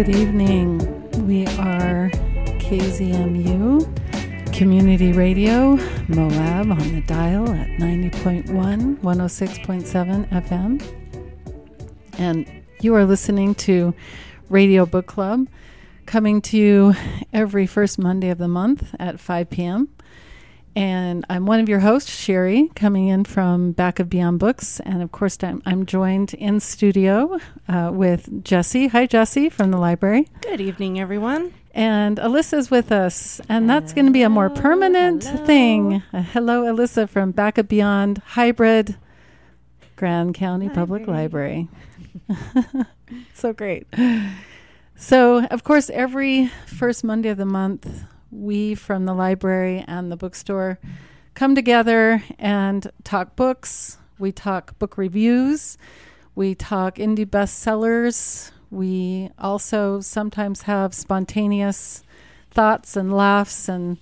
Good evening. We are KZMU Community Radio, Moab on the dial at 90.1, 106.7 FM. And you are listening to Radio Book Club, coming to you every first Monday of the month at 5 p.m. And I'm one of your hosts, Sherry, coming in from Back of Beyond Books. And of course, I'm, I'm joined in studio uh, with Jesse. Hi, Jesse, from the library. Good evening, everyone. And Alyssa's with us. And that's going to be a more permanent hello. thing. Uh, hello, Alyssa from Back of Beyond Hybrid Grand County Public Library. so great. So, of course, every first Monday of the month, we from the library and the bookstore come together and talk books. We talk book reviews. We talk indie bestsellers. We also sometimes have spontaneous thoughts and laughs and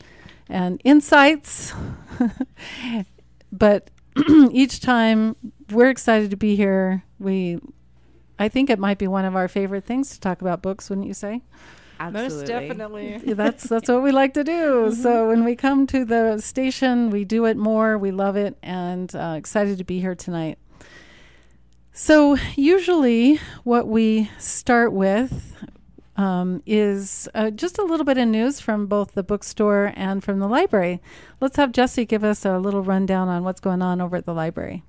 and insights. but each time we're excited to be here. We I think it might be one of our favorite things to talk about books, wouldn't you say? Most definitely. Yeah, that's that's what we like to do. So when we come to the station, we do it more. We love it, and uh, excited to be here tonight. So usually, what we start with um, is uh, just a little bit of news from both the bookstore and from the library. Let's have Jesse give us a little rundown on what's going on over at the library.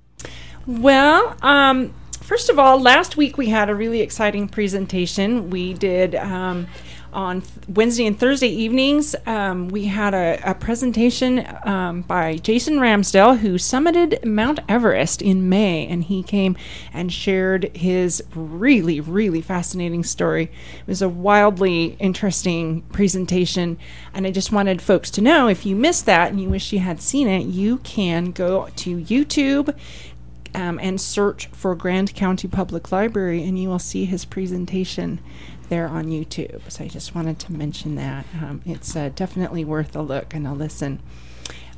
Well, um, first of all, last week we had a really exciting presentation. We did um, on Wednesday and Thursday evenings. Um, we had a, a presentation um, by Jason Ramsdale, who summited Mount Everest in May, and he came and shared his really, really fascinating story. It was a wildly interesting presentation, and I just wanted folks to know if you missed that and you wish you had seen it, you can go to YouTube um, and search for Grand County Public Library, and you will see his presentation there on YouTube. So I just wanted to mention that. Um, it's uh, definitely worth a look and a listen.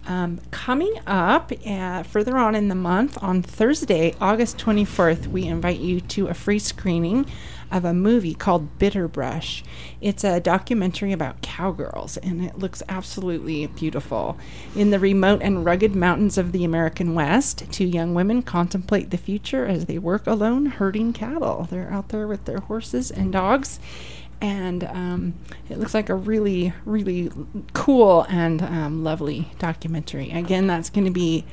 Um, coming up uh, further on in the month, on Thursday, August 24th, we invite you to a free screening of a movie called Bitterbrush. It's a documentary about cowgirls, and it looks absolutely beautiful. In the remote and rugged mountains of the American West, two young women contemplate the future as they work alone herding cattle. They're out there with their horses and dogs and um, it looks like a really, really cool and um, lovely documentary. Again, that's going to be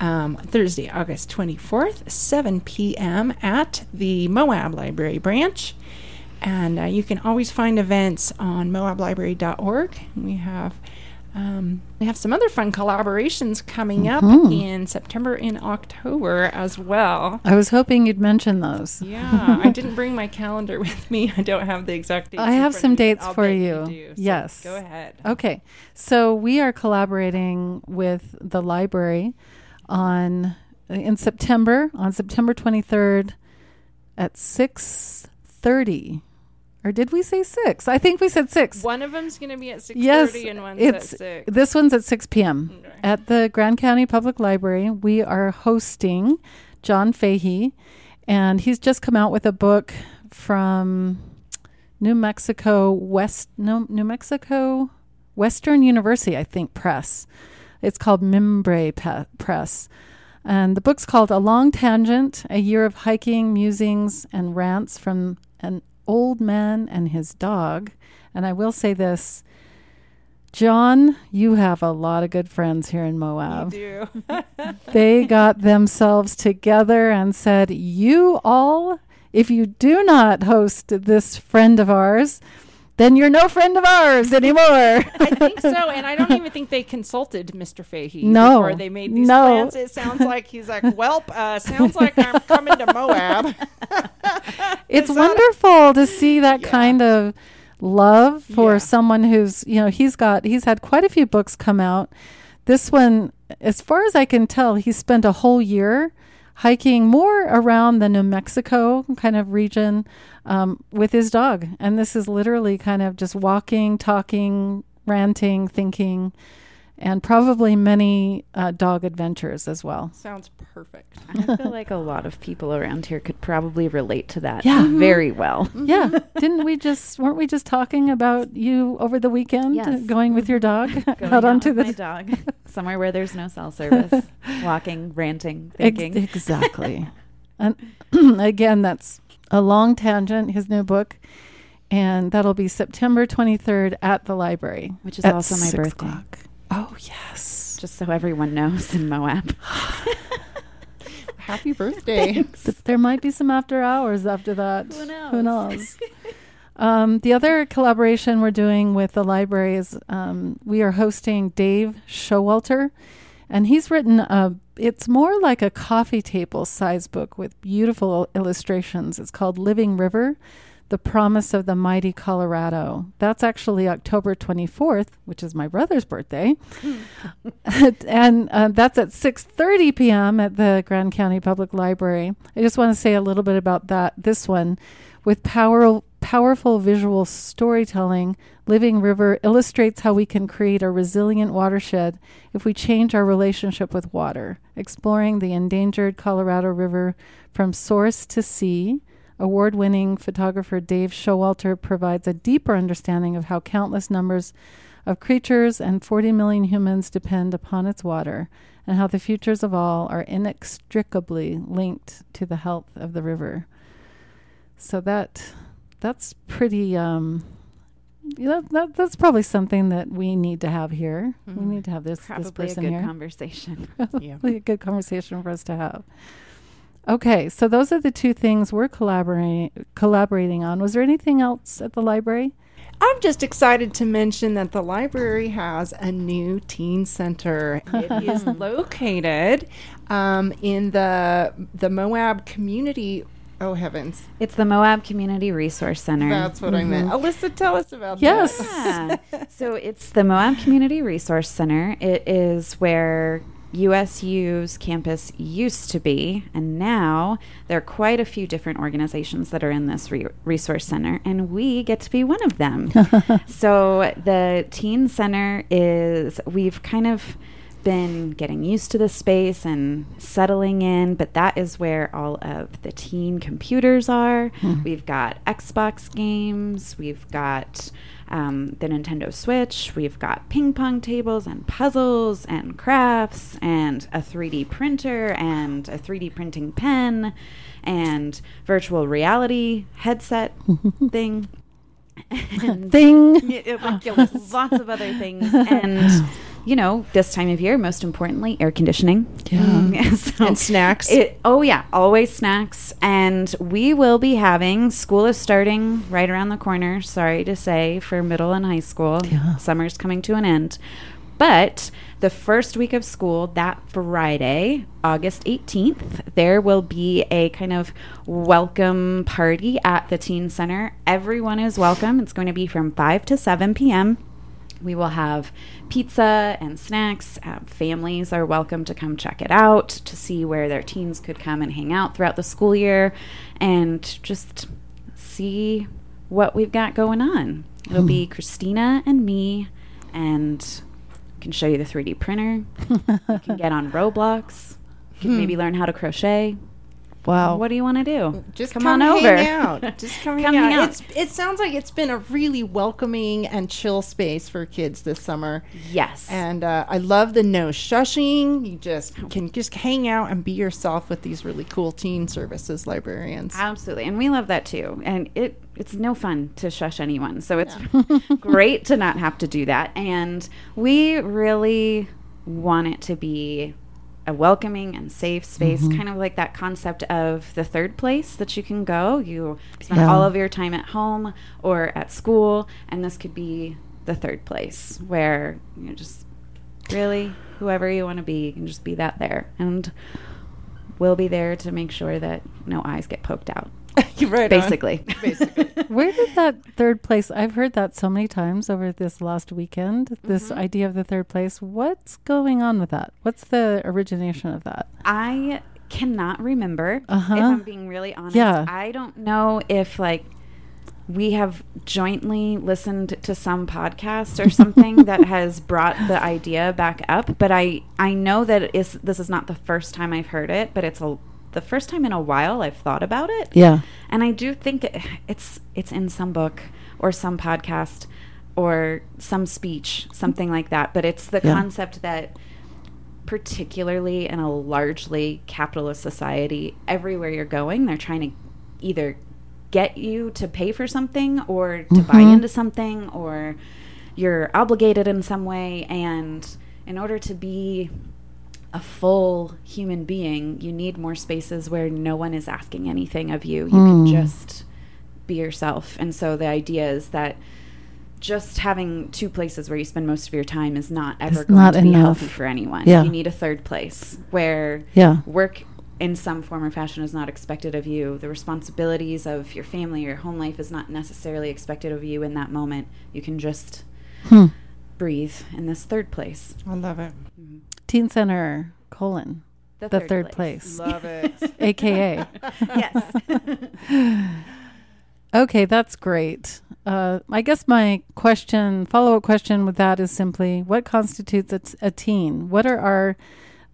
um, Thursday, August 24th, 7 p.m. at the Moab Library branch. And uh, you can always find events on moablibrary.org. We have um, we have some other fun collaborations coming up in September and October as well. I was hoping you'd mention those. Yeah, I didn't bring my calendar with me. I don't have the exact dates. I have some of me, but dates for bet you. do. So Yes. Go ahead. Okay, so we are collaborating with the library on uh, in September on September twenty third at six thirty, or did we say six? I think we said six. One of them's going to be at 6.30 Yes, and one's it's at 6. this one's at six p.m. Okay. at the Grand County Public Library. We are hosting John Fayhee, and he's just come out with a book from New Mexico West, no, New Mexico Western University, I think, Press. It's called Mimbre Pe- Press. And the book's called A Long Tangent A Year of Hiking, Musings, and Rants from an Old Man and His Dog. And I will say this John, you have a lot of good friends here in Moab You do. they got themselves together and said, You all, if you do not host this friend of ours, then you're no friend of ours anymore. I think so, and I don't even think they consulted Mr. Fayhee No. before they made these No. plans. It sounds like he's like, "Welp, uh, sounds like I'm coming to Moab." it's wonderful to see that Yeah. kind of love for Yeah. someone who's, you know, he's got, he's had quite a few books come out. This one, as far as I can tell, he spent a whole year hiking more around the New Mexico kind of region um, with his dog. And this is literally kind of just walking, talking, ranting, thinking. And probably many uh, dog adventures as well. Sounds perfect. I feel like a lot of people around here could probably relate to that Yeah. very well. Yeah, didn't we just weren't we just talking about you over the weekend Yes. going with your dog Going out onto with the my dog somewhere where there's no cell service, walking, ranting, Ex- thinking. exactly. and again, that's a long tangent. His new book, and that'll be September twenty third at the library, Which is also my birthday. o'clock. Oh yes. Just so everyone knows in Moab. Happy birthday. Th- there might be some after hours after that. Who knows? Who knows? um, the other collaboration we're doing with the library is um, we are hosting Dave Showalter, and he's written a. It's more like a coffee table size book with beautiful illustrations. It's called Living River. The Promise of the Mighty Colorado. That's actually October 24th, which is my brother's birthday. and uh, that's at 6:30 p.m. at the Grand County Public Library. I just want to say a little bit about that this one with power, powerful visual storytelling. Living River illustrates how we can create a resilient watershed if we change our relationship with water, exploring the endangered Colorado River from source to sea. Award winning photographer Dave Showalter provides a deeper understanding of how countless numbers of creatures and 40 million humans depend upon its water, and how the futures of all are inextricably linked to the health of the river. So that that's pretty um know, that, that's probably something that we need to have here. We Mhm. need to have this this Probably a person good here. conversation. Yeah. A good conversation for us to have. Okay, so those are the two things we're collaborating collaborating on. Was there anything else at the library? I'm just excited to mention that the library has a new teen center. It is located um, in the the Moab community. Oh heavens, It's the Moab Community Resource Center. that's what I meant. Alyssa, tell us about Yes. that. Yeah. so it's the Moab Community Resource Center. It is where USU's campus used to be, and now there are quite a few different organizations that are in this re- resource center, and we get to be one of them. so the Teen Center is, we've kind of been getting used to the space and settling in, but that is where all of the teen computers are. We've got Xbox games, we've got um, the Nintendo Switch, we've got ping pong tables and puzzles and crafts and a 3D printer and a 3D printing pen and virtual reality headset thing. And Thing. yeah, it- like, lots of other things and you know this time of year most importantly air conditioning Yeah. Um, so And snacks. it, oh yeah always snacks and we will be having school is starting right around the corner sorry to say for middle and high school Yeah. summer's coming to an end but the first week of school, that Friday, August 18th, there will be a kind of welcome party at the Teen Center. Everyone is welcome. It's going to be from 5 to 7 p.m. We will have pizza and snacks. Uh, families are welcome to come check it out to see where their teens could come and hang out throughout the school year and just see what we've got going on. It'll be Christina and me, and I can show you the 3D printer. you can get on Roblox. You can maybe learn how to crochet. Wow. What do you want to do? Just come, come, on hang over. out. Just come, Come hang hang out. out. It's it sounds like it's been a really welcoming and chill space for kids this summer. yes. And uh, I love the no shushing. You just can just hang out and be yourself with these really cool teen services librarians. Absolutely, and we love that too. And it it's no fun to shush anyone, so it's great to not have to do that. And we really want it to be a welcoming and safe space, mm-hmm. kind of like that concept of the third place that you can go. You spend Yeah. all of your time at home or at school, and this could be the third place where you know, just really whoever you want to be, you can just be that there. And we'll be there to make sure that no eyes get poked out. You're right. Basically. Basically. Where did that third place? I've heard that so many times over this last weekend. This Mm-hmm. idea of the third place. What's going on with that? What's the origination of that? I cannot remember Uh-huh. if I'm being really honest. Yeah. I don't know if like we have jointly listened to some podcast or something that has brought the idea back up. But I I know that it is this is not the first time I've heard it, but it's a the first time in a while I've thought about it. Yeah. And I do think it, it's it's in some book or some podcast or some speech, something like that. But it's the Yeah. concept that particularly in a largely capitalist society, everywhere you're going, they're trying to either get you to pay for something or to buy Mhm. into something or you're obligated in some way and in order to be a full human being, you need more spaces where no one is asking anything of you. You can Mm. just be yourself. And so the idea is that just having two places where you spend most of your time is not ever It's going not to be enough. healthy for anyone. Yeah. You need a third place where Yeah. work in some form or fashion is not expected of you. The responsibilities of your family, your home life is not necessarily expected of you in that moment. You can just Hmm. breathe in this third place. I love it. Teen Center colon the third, place, Love it. aka. yes. Okay, that's great. Uh, I guess my question, follow up question with that is simply what constitutes a, t- a teen? What are our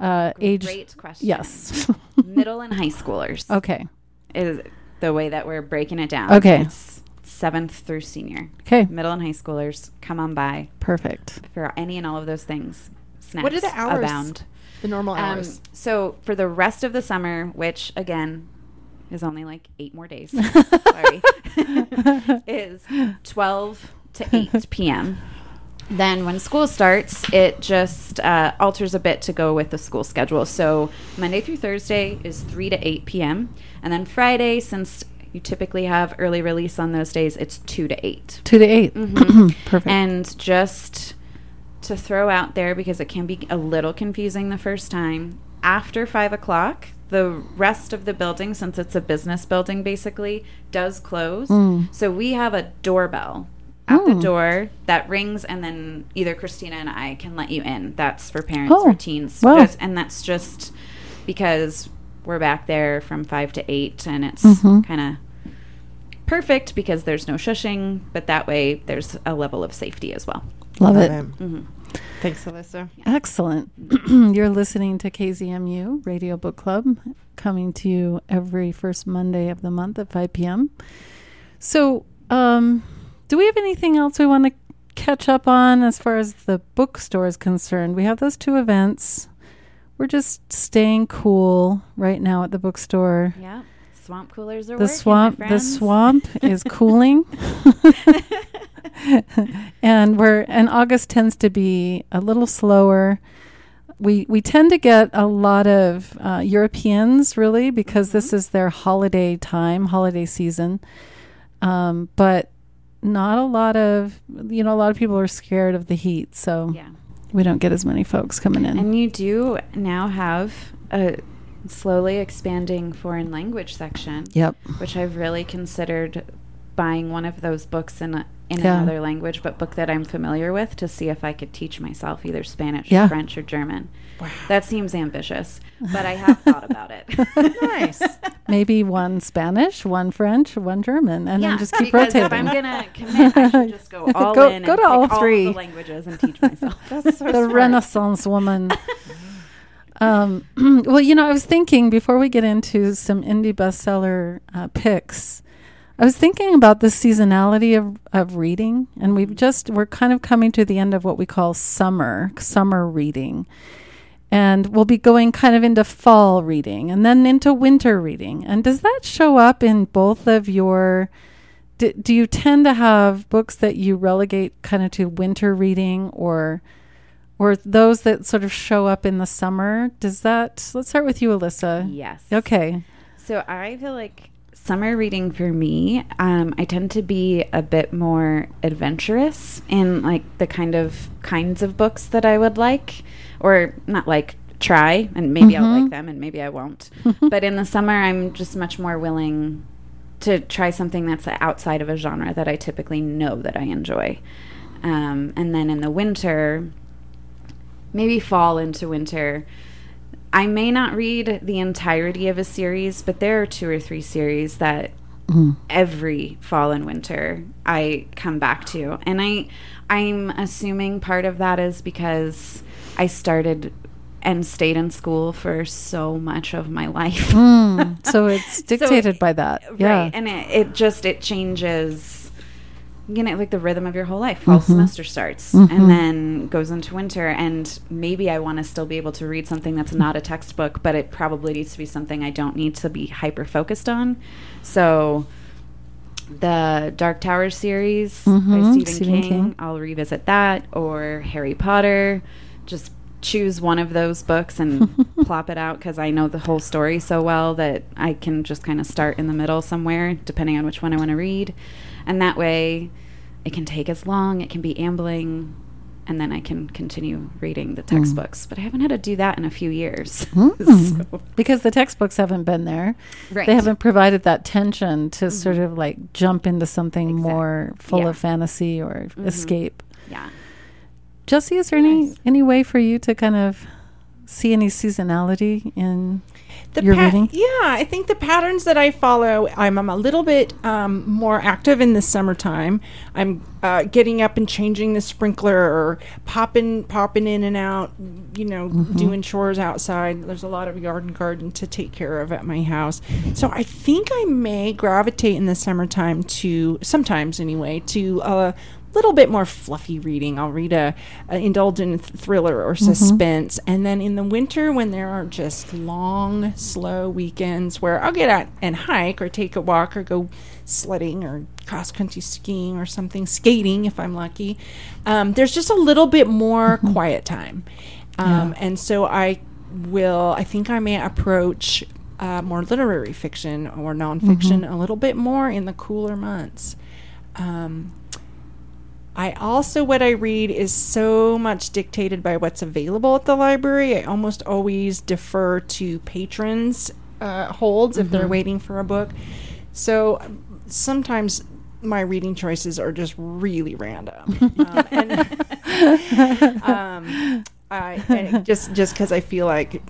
uh, age? Great question. Yes. Middle and high schoolers okay. is the way that we're breaking it down. Okay. It's seventh through senior. Okay. Middle and high schoolers, come on by Perfect. for any and all of those things. Snacks What are the hours? abound. The normal Um, hours. so for the rest of the summer, which again is only like eight more days, sorry, is 12 to 8 p.m. Then when school starts, it just uh, alters a bit to go with the school schedule. So Monday through Thursday is 3 to 8 p.m. And then Friday, since you typically have early release on those days, it's 2 to 8. Two to 8 Mhm. Perfect. And just to throw out there, because it can be a little confusing the first time, after five o'clock, the rest of the building, since it's a business building basically, does close. Mm. So we have a doorbell at the Mm. door that rings, and then either Christina and I can let you in. That's for parents Oh, or teens. wow. Just- and that's just because we're back there from five to eight, and it's Mhm. kind of perfect because there's no shushing, but that way there's a level of safety as well. Love, Love it. it. hmm Thanks, Alyssa. Excellent. You're listening to KZMU Radio Book Club, coming to you every first Monday of the month at 5 p.m. So, um, do we have anything else we want to catch up on as far as the bookstore is concerned? We have those two events. We're just staying cool right now at the bookstore. Yeah. Swamp coolers are The working, my swamp, the swamp is cooling. and we're and August tends to be a little slower. We we tend to get a lot of uh, Europeans really because this is their holiday time, holiday season. Um, but not a lot of you know a lot of people are scared of the heat, so Yeah. we don't get as many folks coming in. And you do now have a slowly expanding foreign language section, yep. which I've really considered buying one of those books in a, in Yeah. another language, but book that I'm familiar with to see if I could teach myself either Spanish, Yeah. French, or German. Wow. That seems ambitious, but I have thought about it. Nice. Maybe one Spanish, one French, one German, and then just keep because rotating. If I'm gonna commit, I should just go all Go- in go and to all three. of the languages and teach myself. That's so the smart. Renaissance woman. um, well, you know, I was thinking before we get into some indie bestseller uh, picks, I was thinking about the seasonality of, of reading, and we've just we're kind of coming to the end of what we call summer summer reading, and we'll be going kind of into fall reading and then into winter reading. And does that show up in both of your? Do, do you tend to have books that you relegate kind of to winter reading or? or those that sort of show up in the summer. Does that? Let's start with you, Alyssa. yes. Okay. So I feel like summer reading for me, um, I tend to be a bit more adventurous in like the kind of kinds of books that I would like, or not like try, and maybe I'll Mhm. like them and maybe I won't. but in the summer, I'm just much more willing to try something that's outside of a genre that I typically know that I enjoy. Um, and then in the winter, maybe fall into winter. I may not read the entirety of a series, but there are two or three series that every fall and winter I come back to. And I I'm assuming part of that is because I started and stayed in school for so much of my life. Mm, so it's dictated by that. Yeah. Right. And it, it just it changes you know like the rhythm of your whole life. Fall Mm-hmm. semester starts and then goes into winter and maybe I want to still be able to read something that's not a textbook, but it probably needs to be something I don't need to be hyper focused on. So the Dark Tower series by Mhm, Stephen, Stephen King, King. I'll revisit that or Harry Potter. Just choose one of those books and plop it out because I know the whole story so well that I can just kind of start in the middle somewhere, depending on which one I want to read. And that way, it can take as long, it can be ambling, and then I can continue reading the mm. textbooks. But I haven't had to do that in a few years. Mm. So- because the textbooks haven't been there. Right. They haven't provided that tension to mm-hmm. sort of like jump into something Exact- more full yeah. of fantasy or mm-hmm. escape. yeah. Jesse, is there any any way for you to kind of see any seasonality in The your pa- reading? Yeah, I think the patterns that I follow, I'm, I'm a little bit um, more active in the summertime. I'm uh, getting up and changing the sprinkler or popping popping in and out, you know, doing chores outside. There's a lot of yard and garden to take care of at my house. So I think I may gravitate in the summertime to, sometimes anyway, to a little bit more fluffy reading. I'll read a, a indulge in th- thriller or suspense, and then in the winter when there are just long, slow weekends where I'll get out and hike or take a walk or go sledding or cross country skiing or something, skating if I'm lucky. Um, there's just a little bit more quiet time, um, and so I will. I think I may approach. Uh, more literary fiction or nonfiction a little bit more in the cooler months. Um, I also, what I read is so much dictated by what's available at the library. I almost always defer to patrons' uh, holds if they're waiting for a book. So sometimes my reading choices are just really random. um, and, um, I, and just just because I feel like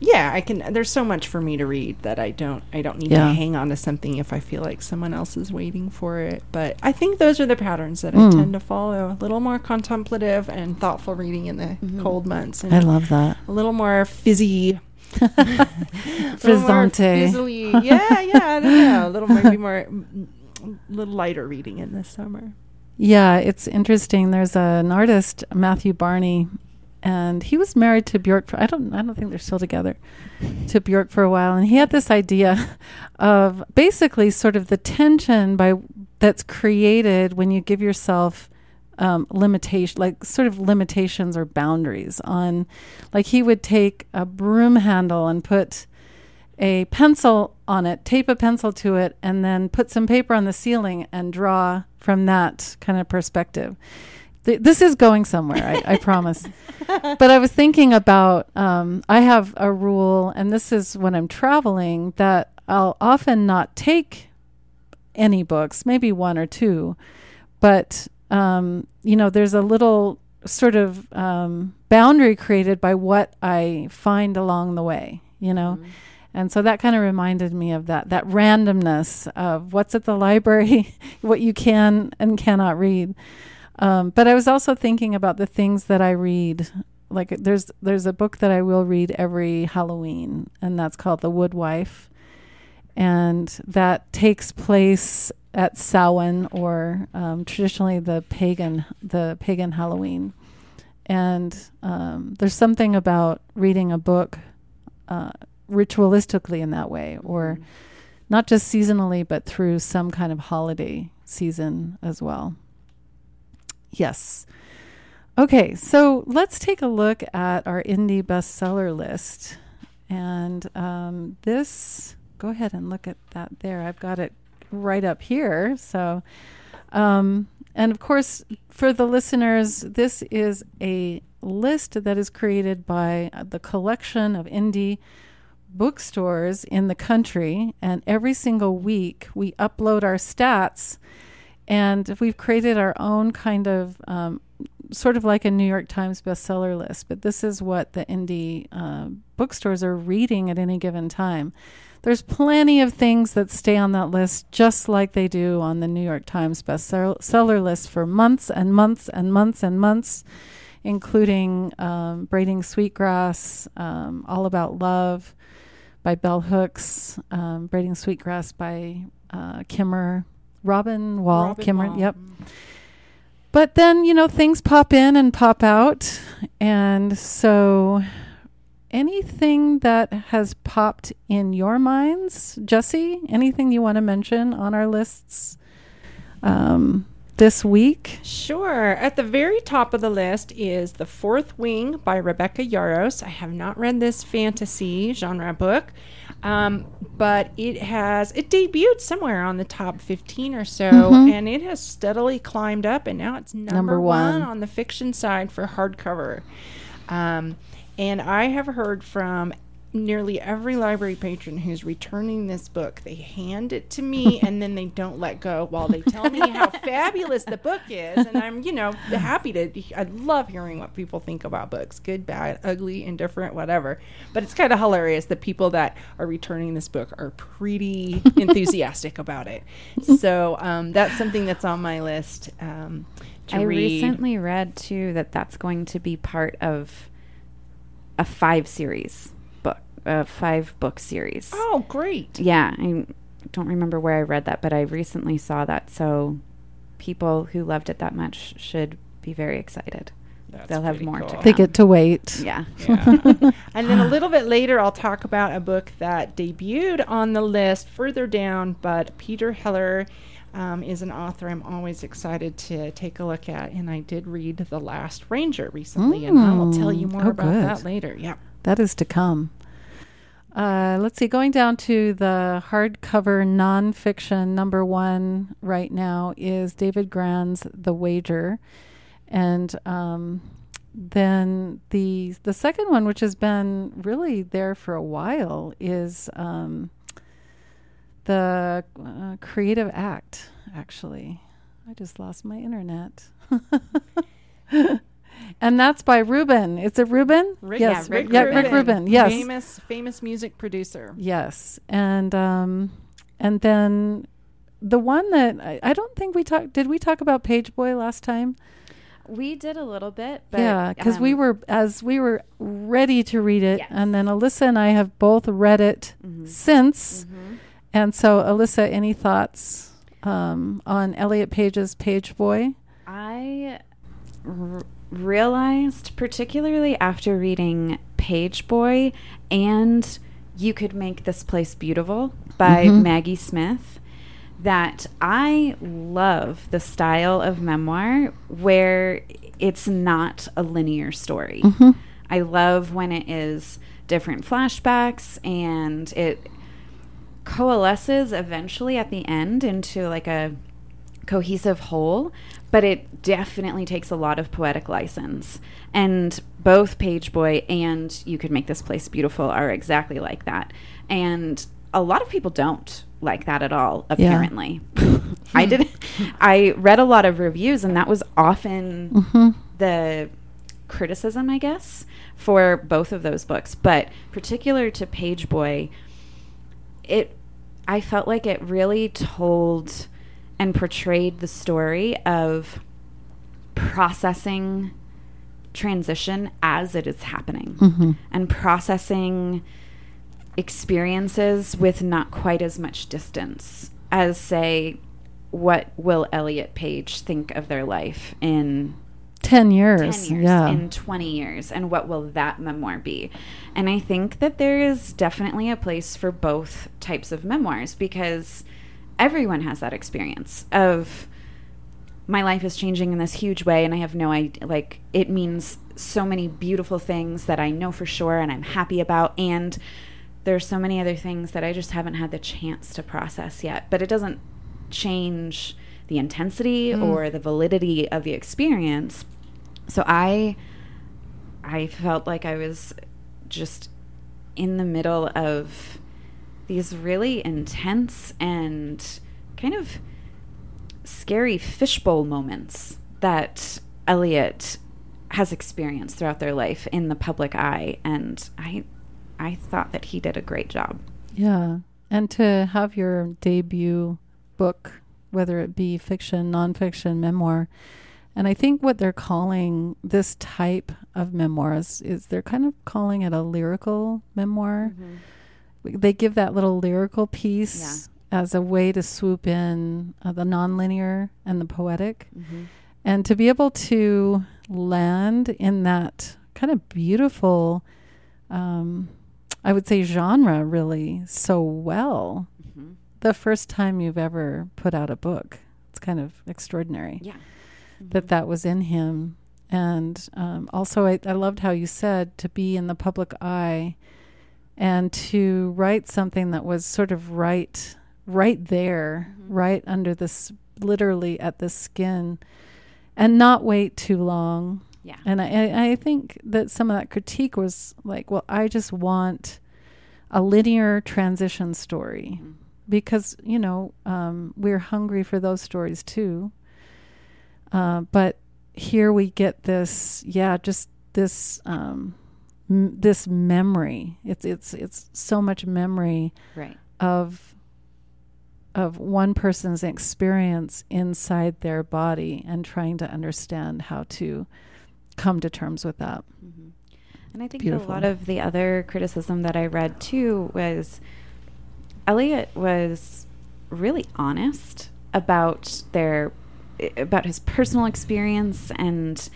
yeah, I can. There's so much for me to read that I don't. I don't need Yeah. to hang on to something if I feel like someone else is waiting for it. But I think those are the patterns that Mm. I tend to follow. A little more contemplative and thoughtful reading in the cold months, and I love that. a little more fizzy. a Frizzante. Yeah, yeah. I don't know. A little maybe more, mm, little lighter reading in this summer. Yeah, it's interesting. There's an artist, Matthew Barney, and he was married to Bjork. For, I don't, I don't think they're still together. To Bjork for a while, and he had this idea of basically sort of the tension by that's created when you give yourself um, limitation, like sort of limitations or boundaries on, like he would take a broom handle and put a pencil on it, tape a pencil to it, and then put some paper on the ceiling and draw from that kind of perspective. Th- This is going somewhere, I, I promise. But I was thinking about um, I have a rule, and this is when I'm traveling, that I'll often not take any books, maybe one or two, but um, you know, there's a little sort of um, boundary created by what I find along the way, you know. And so that kind of reminded me of that that randomness of what's at the library, what you can and cannot read. Um, but I was also thinking about the things that I read. Like there's there's a book that I will read every Halloween, and that's called The Wood Wife, and that takes place at Samhain or um, traditionally the pagan the pagan Halloween. And um, there's something about reading a book uh, ritualistically in that way, or not just seasonally, but through some kind of holiday season as well. Yes. Okay, so let's take a look at our indie bestseller list. And um, this, go ahead and look at that there. I've got it right up here. So, um, and of course, for the listeners, this is a list that is created by the collection of indie bookstores in the country. And every single week, we upload our stats and we've created our own kind of um, sort of like a New York Times bestseller list, but this is what the indie uh, bookstores are reading at any given time. There's plenty of things that stay on that list just like they do on the New York Times bestseller list for months and months and months and months, including um, Braiding Sweetgrass, um, All About Love by Bell Hooks, um, Braiding Sweetgrass by uh, Kimmer, Robin Wall, Robin Kimmer, Wall. yep. But then, you know, things pop in and pop out. And so anything that has popped in your minds, Jesse? Anything you want to mention on our lists um, this week? Sure. At the very top of the list is The Fourth Wing by Rebecca Yarros. I have not read this fantasy genre book, um, but it has, it debuted somewhere on the top 15 or so, Mhm. and it has steadily climbed up, and now it's number, Number one. one. on the fiction side for hardcover. Um, and I have heard from nearly every library patron who's returning this book. They hand it to me and then they don't let go while they tell me how fabulous the book is. And I'm, you know, happy to, I love hearing what people think about books good, bad, ugly, indifferent, whatever. But it's kind of hilarious that people that are returning this book are pretty enthusiastic about it. So um, that's something that's on my list. Um, I read. recently read too that that's going to be part of a five series a five book series. Oh, great. Yeah, I don't remember where I read that, but I recently saw that. So people who loved it that much should be very excited. That's They'll have pretty more to cool. They Yeah. get to wait. Yeah. Yeah. and then a little bit later, I'll talk about a book that debuted on the list further down, but Peter Heller um, is an author I'm always excited to take a look at. And I did read The Last Ranger recently, and I will tell you Mm. more Oh, about good. that later. Yeah. That is to come. Uh, let's see, going down to the hardcover nonfiction number one right now is David Grann's The Wager. And um, then the the second one, which has been really there for a while, is um, the uh, Creative Act. Actually, I just lost my internet. and that's by Rubin. It's a Rubin. Rick, yes, Rick, yeah, Rubin, Rick Rubin. Yes, Famous, famous music producer. yes, and um, and then the one that I, I don't think we talked. Did we talk about Page Boy last time? We did a little bit, but yeah, because we um, were as we were ready to read it, Yes. and then Alyssa and I have both read it Mhm. since. Mhm. And so, Alyssa, any thoughts um, on Elliot Page's Page Boy? I r- realized, particularly after reading Page Boy and You Could Make This Place Beautiful by Mhm. Maggie Smith, that I love the style of memoir where it's not a linear story. Mm-hmm. I love when it is different flashbacks and it coalesces eventually at the end into like a cohesive whole, but it definitely takes a lot of poetic license. And both Page Boy and You Could Make This Place Beautiful are exactly like that. And a lot of people don't like that at all, apparently. I did I read a lot of reviews and that was often Mm-hmm. the criticism, I guess, for both of those books. But particular to Page Boy, it I felt like it really told and portrayed the story of processing transition as it is happening Mm-hmm. and processing experiences with not quite as much distance as say what will Elliot Page think of their life in Ten years. 10 years, Yeah. in 20 years, and what will that memoir be? And I think that there is definitely a place for both types of memoirs because everyone has that experience of my life is changing in this huge way and I have no idea like it means so many beautiful things that I know for sure and I'm happy about and there's so many other things that I just haven't had the chance to process yet but it doesn't change the intensity Mm. or the validity of the experience so I I felt like I was just in the middle of these really intense and kind of scary fishbowl moments that Elliot has experienced throughout their life in the public eye, and I, I thought that he did a great job. Yeah. And to have your debut book, whether it be fiction, nonfiction, memoir, and I think what they're calling this type of memoirs is they're kind of calling it a lyrical memoir. Mm-hmm. They give that little lyrical piece as a way to swoop in uh, the nonlinear and the poetic. Mm-hmm. And to be able to land in that kind of beautiful, um, I would say, genre really so well. Mm-hmm. The first time you've ever put out a book, it's kind of extraordinary Yeah. that that was in him. And um, also, I, I loved how you said to be in the public eye and to write something that was sort of right, right there, Mhm. right under this, literally at the skin, and not wait too long. Yeah. And I, I think that some of that critique was like, well, I just want a linear transition story Mhm. because you know um, we're hungry for those stories too. Uh, but here we get this, yeah, just this um, m- this memory. It's it's it's so much memory Right. of of one person's experience inside their body and trying to understand how to come to terms with that. hmm And I think Beautiful. a lot of the other criticism that I read too was Elliot was really honest about their about his personal experience and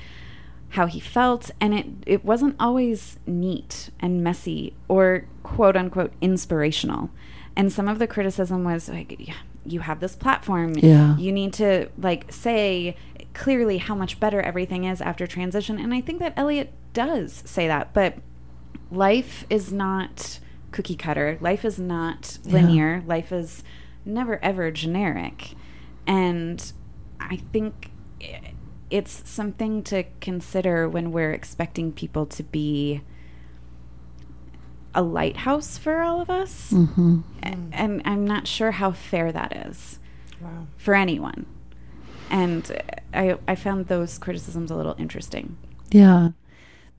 how he felt and it it wasn't always neat and messy or quote unquote inspirational. And some of the criticism was like "Yeah, you have this platform Yeah. you need to like say clearly how much better everything is after transition and i think that elliot does say that but life is not cookie cutter life is not Yeah. linear life is never ever generic and i think i- it's something to consider when we're expecting people to be a lighthouse for all of us Mm-hmm. A- and i'm not sure how fair that is Wow. for anyone. And I, I found those criticisms a little interesting. Yeah.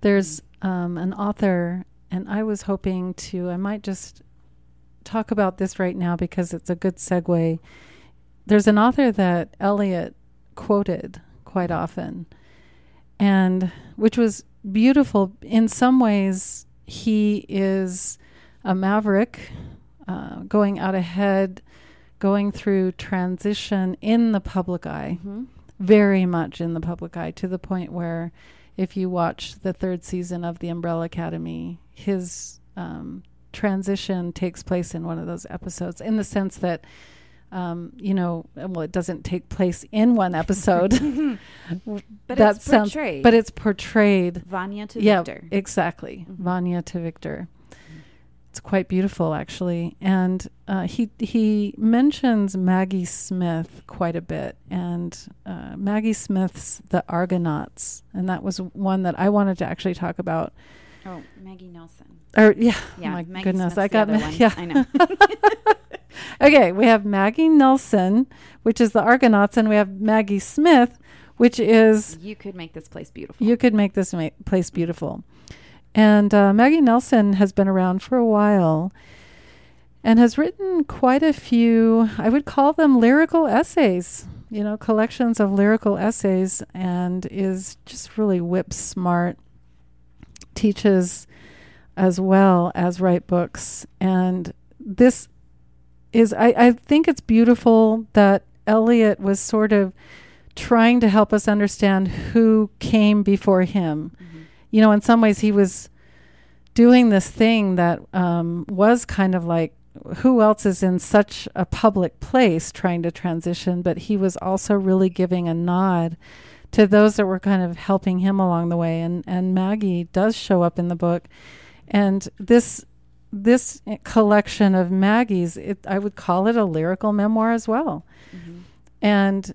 There's um, an author, and I was hoping to, I might just talk about this right now because it's a good segue. There's an author that Elliot quoted quite often, and which was beautiful. In some ways, he is a maverick uh, going out ahead, going through transition in the public eye. Very much in the public eye to the point where if you watch the third season of the umbrella academy his um, transition takes place in one of those episodes in the sense that um, you know well it doesn't take place in one episode. But That it's sounds- portrayed. but it's portrayed. Vanya to yeah Victor. exactly. Mhm. vanya to victor. It's quite beautiful actually. And uh, he he mentions maggie smith quite a bit. And uh, maggie smith's the argonauts. And that was one that i wanted to actually talk about. Oh, Maggie Nelson. or yeah, Yeah, my Maggie goodness Smith's i got ma- yeah. I know. Okay we have maggie nelson which is the argonauts and we have maggie smith which is you could make this place beautiful. You could make this ma- place beautiful. And uh, Maggie Nelson has been around for a while and has written quite a few, I would call them lyrical essays, you know, collections of lyrical essays, and is just really whip smart, teaches as well as write books. And this is, I, I think it's beautiful that Elliot was sort of trying to help us understand who came before him. Mhm. You know, in some ways, he was doing this thing that um, was kind of like who else is in such a public place trying to transition, but he was also really giving a nod to those that were kind of helping him along the way. And, and Maggie does show up in the book. And this this collection of Maggie's, it, I would call it a lyrical memoir as well. Mhm. and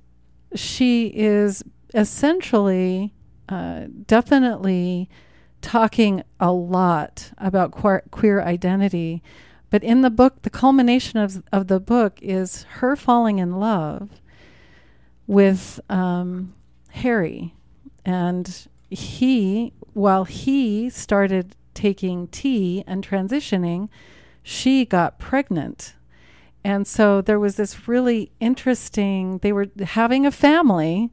she is essentially uh, definitely talking a lot about queer, queer identity. But in the book the culmination of, of the book is her falling in love with um, harry. And he, while he started taking tea and transitioning, she got pregnant. And so there was this really interesting, they were having a family.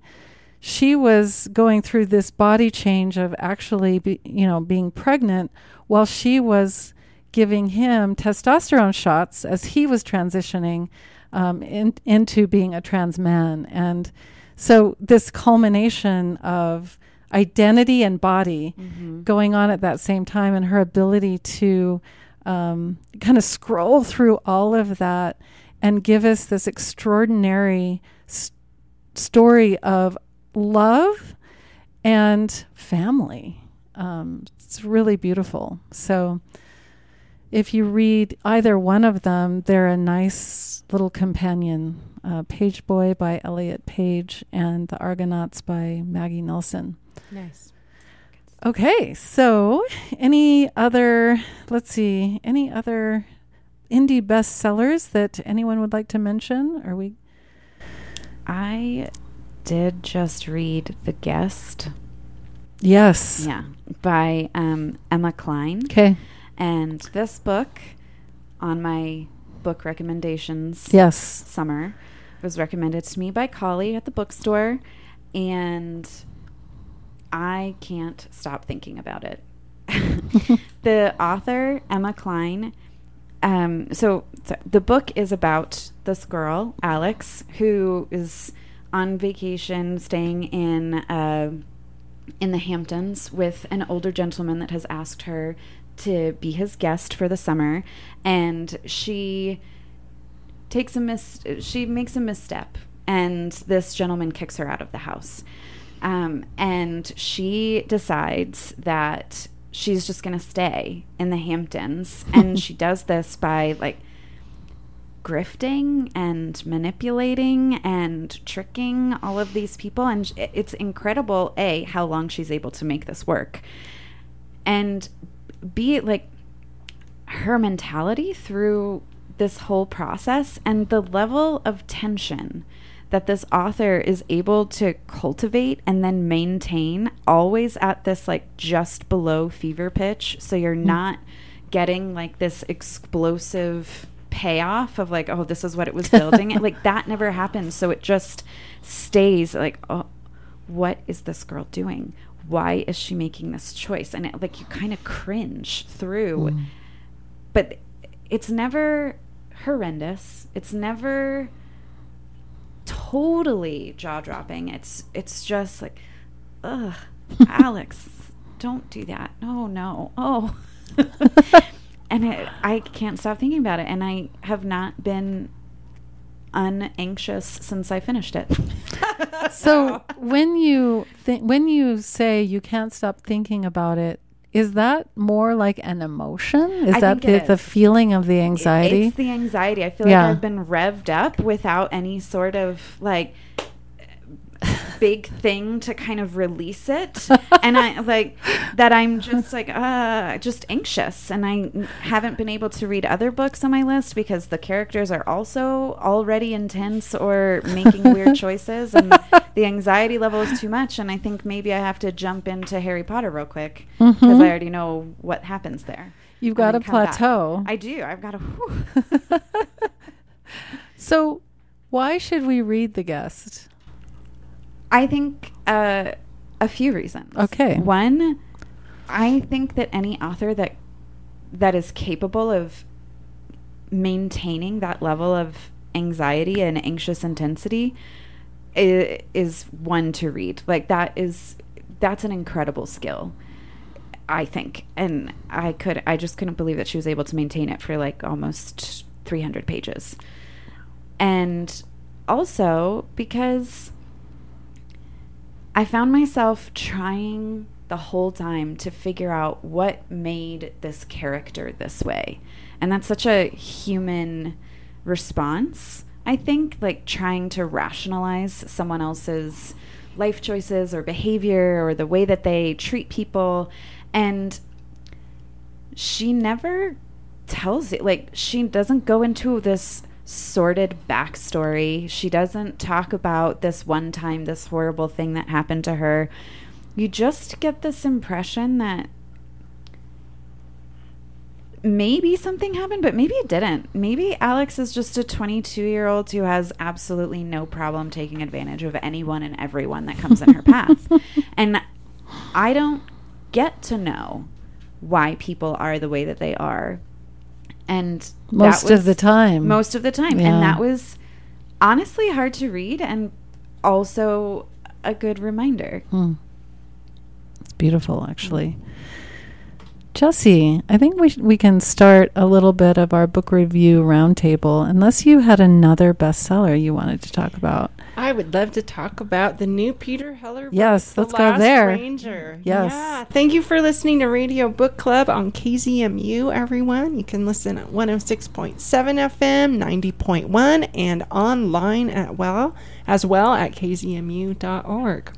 She was going through this body change of actually, be, you know, being pregnant while she was giving him testosterone shots as he was transitioning um, in, into being a trans man. And so this culmination of identity and body Mm-hmm. going on at that same time, and her ability to um, kind of scroll through all of that and give us this extraordinary s- story of love and family. Um, it's really beautiful. So, if you read either one of them, they're a nice little companion. Uh, Page Boy by Elliot Page and The Argonauts by Maggie Nelson. Nice. Okay, so any other, let's see, any other indie bestsellers that anyone would like to mention? Are we? I did just read The Guest. Yes. Yeah. By um, Emma Cline. Okay. And this book on my book recommendations Yes. summer was recommended to me by Collie at the bookstore. And I can't stop thinking about it. the author, Emma Cline, um, so, so the book is about this girl, Alex, who is on vacation staying in uh, in the Hamptons with an older gentleman that has asked her to be his guest for the summer, and she takes a mis she makes a misstep, and this gentleman kicks her out of the house, um, and she decides that she's just going to stay in the Hamptons, and she does this by like grifting and manipulating and tricking all of these people. And it's incredible a how long she's able to make this work. And b like her mentality through this whole process and the level of tension that this author is able to cultivate and then maintain always at this like just below fever pitch. So you're hmm. not getting like this explosive payoff of like oh this is what it was building. Like that never happens. So it just stays like oh what is this girl doing? Why is she making this choice? And it, like you kind of cringe through. Hmm. But it's never horrendous. It's never totally jaw-dropping. It's it's just like ugh alex don't do that. No no. Oh. And it, i can't stop thinking about it. And i have not been unanxious since i finished it. So when you think when you say you can't stop thinking about it, is that more like an emotion? Is I that the, the feeling of the anxiety? It's the anxiety. I feel Yeah. like I've been revved up without any sort of like big thing to kind of release it. and I like that I'm just like uh just anxious and I haven't been able to read other books on my list because the characters are also already intense or making weird choices and the anxiety level is too much and I think maybe I have to jump into Harry Potter real quick because Mhm. I already know what happens there. You've got a come back. plateau. I do. I've got a. so why should we read The Guest? I think uh, a few reasons. Okay. One, I think that any author that that is capable of maintaining that level of anxiety and anxious intensity is, one to read. Like that is that's an incredible skill. I think, and I could, I just couldn't believe that she was able to maintain it for like almost 300 pages. And also because I found myself trying the whole time to figure out what made this character this way. And that's such a human response, I think, like trying to rationalize someone else's life choices or behavior or the way that they treat people. And she never tells it, like, she doesn't go into this sordid backstory. She doesn't talk about this one time, this horrible thing that happened to her. you just get this impression that maybe something happened, but maybe it didn't. Maybe Alex is just a 22 year old who has absolutely no problem taking advantage of anyone and everyone that comes in her path. And I don't get to know why people are the way that they are. And Most of the time. Most of the time. Yeah. And that was honestly hard to read and also a good reminder. Hmm. It's beautiful, actually. Jesse, I think we sh- we can start a little bit of our book review roundtable. Unless you had another bestseller you wanted to talk about. I would love to talk about the new Peter Heller book, Yes, The let's go Last there. Ranger. Yes. Yeah. Thank you for listening to Radio Book Club on KZMU, everyone. You can listen at 106.7 FM, 90.1, and online at well as well at kzmu.org.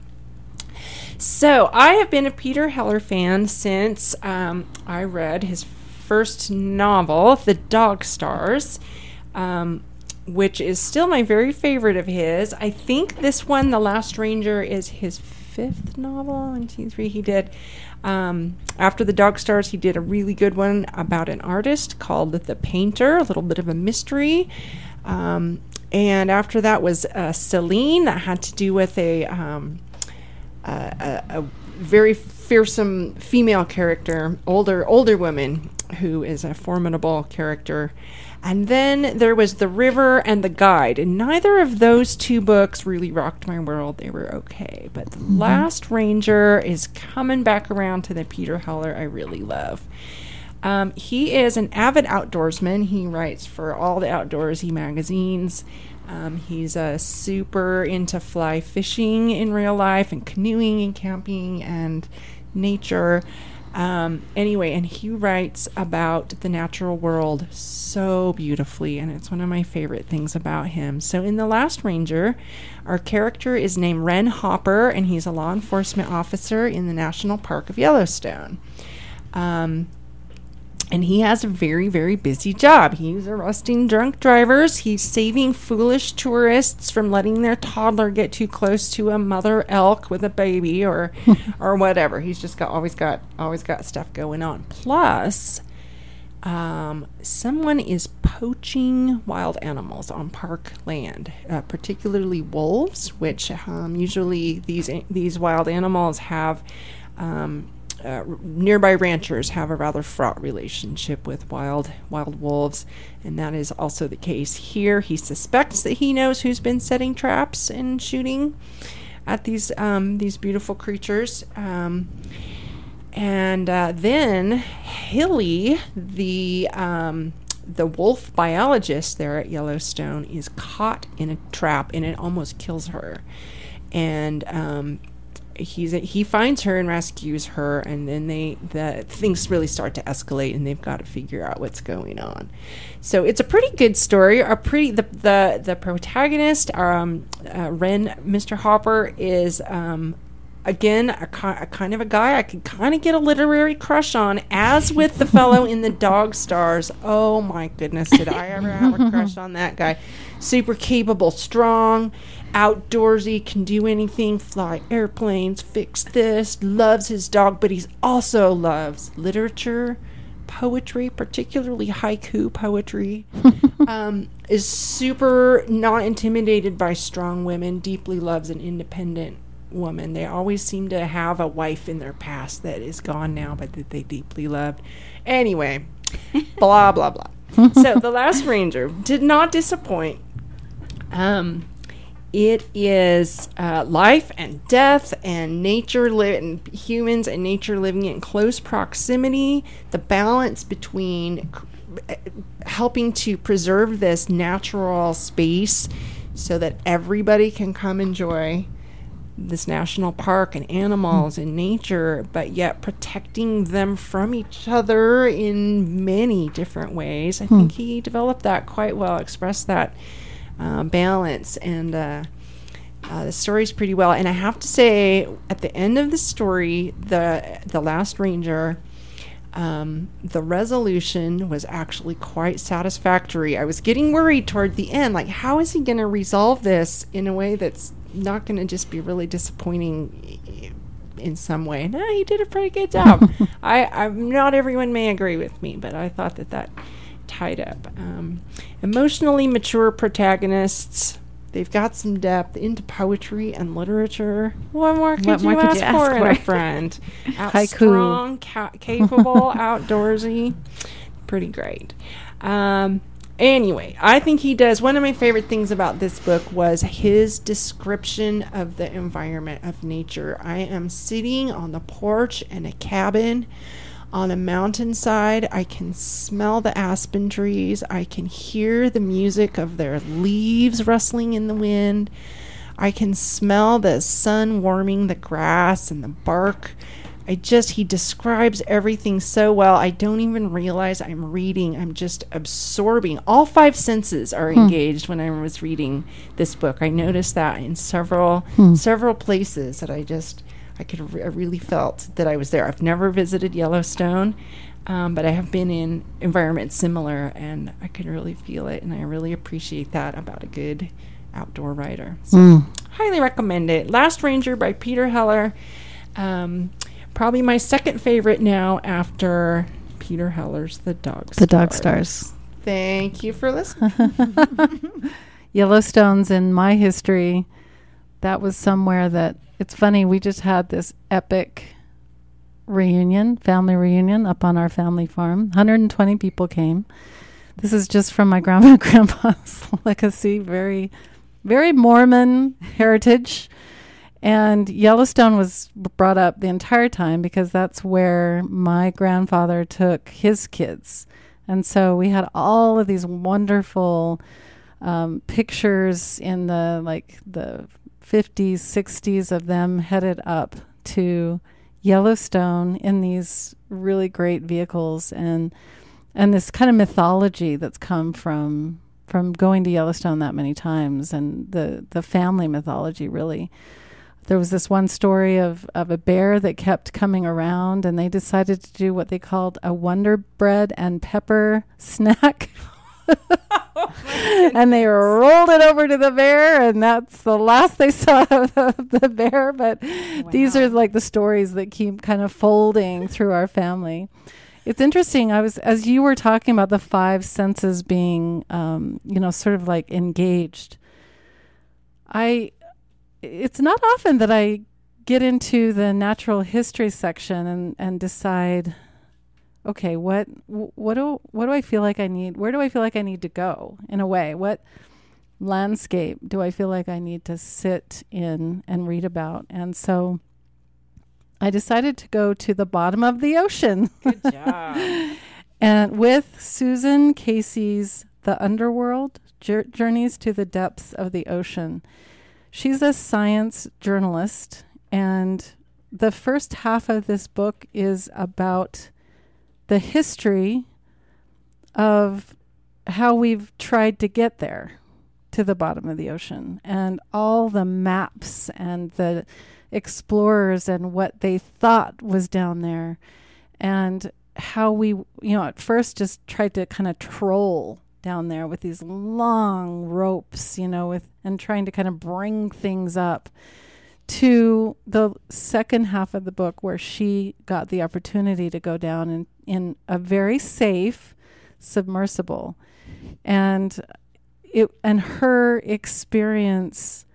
So I have been a Peter Heller fan since um, I read his first novel, The Dog Stars, um, which is still my very favorite of his. I think this one, The Last Ranger, is his fifth novel. One, two, three. He did. Um, after The Dog Stars, he did a really good one about an artist called The Painter, a little bit of a mystery. Um, and after that was uh, Celine, that had to do with a. Um, a, a, a very fearsome female character, older older woman who is a formidable character. And then there was The River and The Guide. And neither of those two books really rocked my world. They were okay. But The Last Ranger is coming back around to the Peter Heller I really love. Um, he is an avid outdoorsman. He writes for all the outdoorsy magazines. Um, he's uh, super into fly fishing in real life and canoeing and camping and nature. Um, anyway, and he writes about the natural world so beautifully, and it's one of my favorite things about him. So, in The Last Ranger, our character is named Ren Hopper, and he's a law enforcement officer in the National Park of Yellowstone. Um, and he has a very, very busy job. He's arresting drunk drivers. He's saving foolish tourists from letting their toddler get too close to a mother elk with a baby or or whatever. He's just got always got always got stuff going on. Plus, um, someone is poaching wild animals on park land, uh, particularly wolves, which um, usually these these wild animals have. Um, uh, nearby ranchers have a rather fraught relationship with wild wild wolves, and that is also the case here. He suspects that he knows who's been setting traps and shooting at these um, these beautiful creatures. Um, and uh, then Hilly, the um, the wolf biologist there at Yellowstone, is caught in a trap, and it almost kills her. And um, he's he finds her and rescues her, and then they the things really start to escalate, and they've got to figure out what's going on. So it's a pretty good story. A pretty the the the protagonist, um, uh, Ren, Mr. Hopper, is um, again a, a kind of a guy I could kind of get a literary crush on, as with the fellow in the Dog Stars. Oh my goodness, did I ever have a crush on that guy? Super capable, strong, outdoorsy, can do anything, fly airplanes, fix this, loves his dog, but he's also loves literature. Poetry, particularly haiku poetry, um, is super not intimidated by strong women, deeply loves an independent woman. They always seem to have a wife in their past that is gone now, but that they deeply loved. Anyway, blah, blah, blah. so, The Last Ranger did not disappoint. Um, it is uh, life and death and nature li- and humans and nature living in close proximity. The balance between c- helping to preserve this natural space so that everybody can come enjoy this national park and animals and nature, but yet protecting them from each other in many different ways. I think he developed that quite well, expressed that uh, balance, and uh, uh, the story's pretty well. And I have to say, at the end of the story, the the last ranger. Um, the resolution was actually quite satisfactory. I was getting worried toward the end, like how is he going to resolve this in a way that's not going to just be really disappointing in some way. No, he did a pretty good job. I, I'm not everyone may agree with me, but I thought that that tied up. Um, emotionally mature protagonists. They've got some depth into poetry and literature. What more could, What you, more could you ask for in a friend? Out Haiku. strong, ca- capable, outdoorsy. Pretty great. Um, anyway, I think he does. One of my favorite things about this book was his description of the environment of nature. I am sitting on the porch in a cabin on a mountainside. I can smell the aspen trees. I can hear the music of their leaves rustling in the wind. I can smell the sun warming the grass and the bark. I just, he describes everything so well. I don't even realize I'm reading. I'm just absorbing. All five senses are hmm. engaged when I was reading this book. I noticed that in several, hmm. several places that I just, I could, re- I really felt that I was there. I've never visited Yellowstone, um, but I have been in environments similar, and I could really feel it, and I really appreciate that about a good outdoor writer. So Mm. highly recommend it. Last Ranger by Peter Heller. Um, probably my second favorite now after Peter Heller's The Dog The Dog Stars. Thank you for listening. Yellowstone's in my history. That was somewhere that it's funny. We just had this epic reunion, family reunion up on our family farm. 120 people came. This is just from my grandma and grandpa's legacy. Very, very Mormon heritage. And Yellowstone was brought up the entire time because that's where my grandfather took his kids. And so we had all of these wonderful um, pictures in the like the 50s, 60s of them headed up to Yellowstone in these really great vehicles and and this kind of mythology that's come from from going to Yellowstone that many times and the the family mythology really. There was this one story of, of a bear that kept coming around and they decided to do what they called a wonder bread and pepper snack and they rolled it over to the bear and that's the last they saw of the bear. But these are like the stories that keep kind of folding through our family. It's interesting i was as you were talking about the five senses being um, you know sort of like engaged i it's not often that i get into the natural history section and and decide okay, what what do what do I feel like I need? Where do I feel like I need to go? In a way, what landscape do I feel like I need to sit in and read about? And so I decided to go to the bottom of the ocean. Good job. and with Susan Casey's The Underworld Jour- Journeys to the Depths of the Ocean. She's a science journalist, and the first half of this book is about the history of how we've tried to get there to the bottom of the ocean and all the maps and the explorers and what they thought was down there and how we you know at first just tried to kind of troll down there with these long ropes you know with and trying to kind of bring things up to the second half of the book where she got the opportunity to go down in, in a very safe submersible. And it and her experience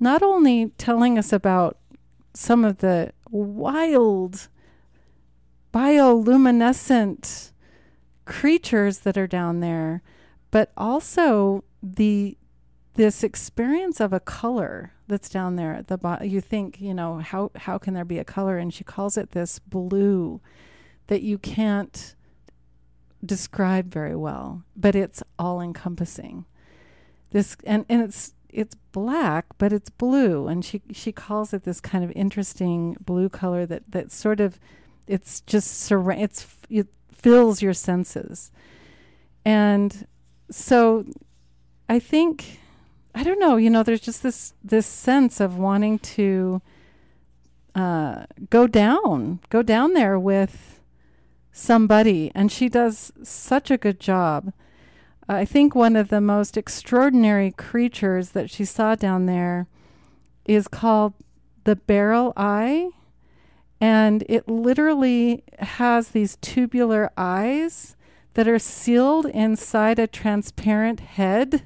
not only telling us about some of the wild bioluminescent creatures that are down there but also the this experience of a color that's down there at the bottom you think you know how how can there be a color? And she calls it this blue that you can't describe very well but it's all encompassing this and and it's it's black but it's blue. And she she calls it this kind of interesting blue color that that sort of it's just sur- it's it fills your senses. And so i think I don't know. You know, there's just this this sense of wanting to uh, go down, go down there with somebody, and she does such a good job. I think one of the most extraordinary creatures that she saw down there is called the barrel eye, and it literally has these tubular eyes that are sealed inside a transparent head.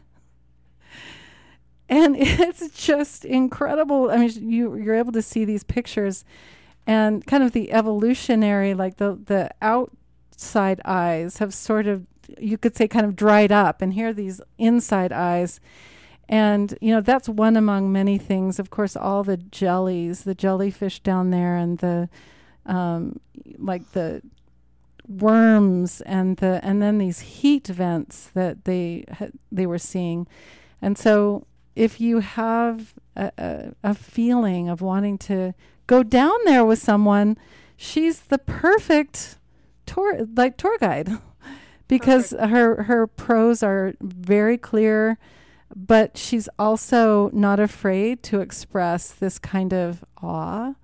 And it's just incredible. I mean, you you're able to see these pictures and kind of the evolutionary like the the outside eyes have sort of you could say kind of dried up. And here are these inside eyes. And you know that's one among many things. Of course all the jellies the jellyfish down there and the um, like the worms and the and then these heat vents that they ha- they were seeing. And so if you have a, a, a feeling of wanting to go down there with someone she's the perfect tour like tour guide. Because her her prose are very clear but she's also not afraid to express this kind of awe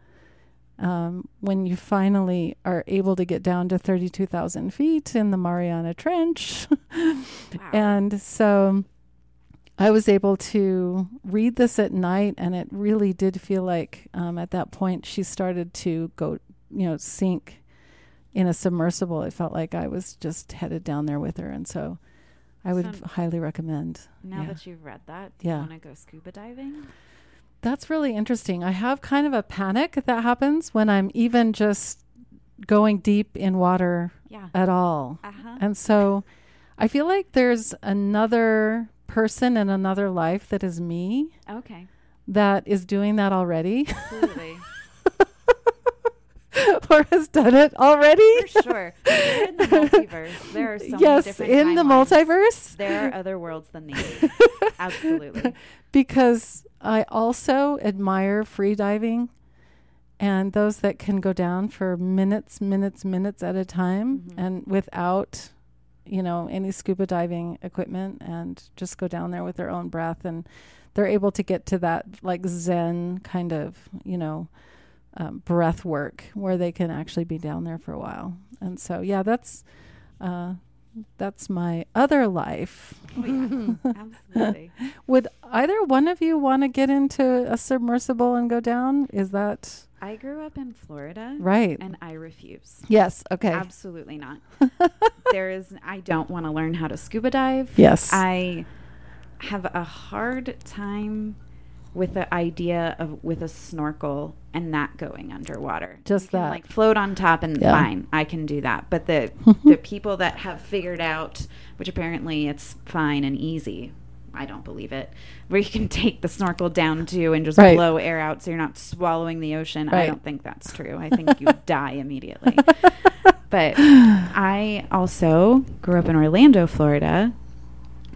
um, when you finally are able to get down to 32,000 feet in the Mariana Trench. And so I was able to read this at night, and it really did feel like um, at that point she started to go, you know, sink in a submersible. It felt like I was just headed down there with her. And so I would So- highly recommend. Now Yeah. that you've read that, do Yeah. you want to go scuba diving? That's really interesting. I have kind of a panic that happens when I'm even just going deep in water Yeah. at all. Uh huh. And so I feel like there's another person in another life that is me Okay. that is doing that already Absolutely. or has done it already. For sure. In the multiverse. There are so many yes, in the multiverse. There are other worlds than these. Absolutely. because I also admire free diving and those that can go down for minutes, minutes, minutes at a time Mhm. and without, you know, any scuba diving equipment and just go down there with their own breath and they're able to get to that like Zen kind of, you know, um, breath work where they can actually be down there for a while. And so, yeah, that's, uh, that's my other life. Oh, yeah. Absolutely. Would either one of you want to get into a submersible and go down? Is that I grew up in Florida right? and I refuse. yes. Okay. Absolutely not. there is I don't want to learn how to scuba dive. yes. I have a hard time with the idea of with a snorkel and not going underwater. Just that. like float on top and Yeah. fine, I can do that. But the the people that have figured out, which apparently it's fine and easy. I don't believe it. Where you can mm. take the snorkel down to and just Right. blow air out so you're not swallowing the ocean. I don't think that's true. I think you die immediately. But I also grew up in Orlando, Florida,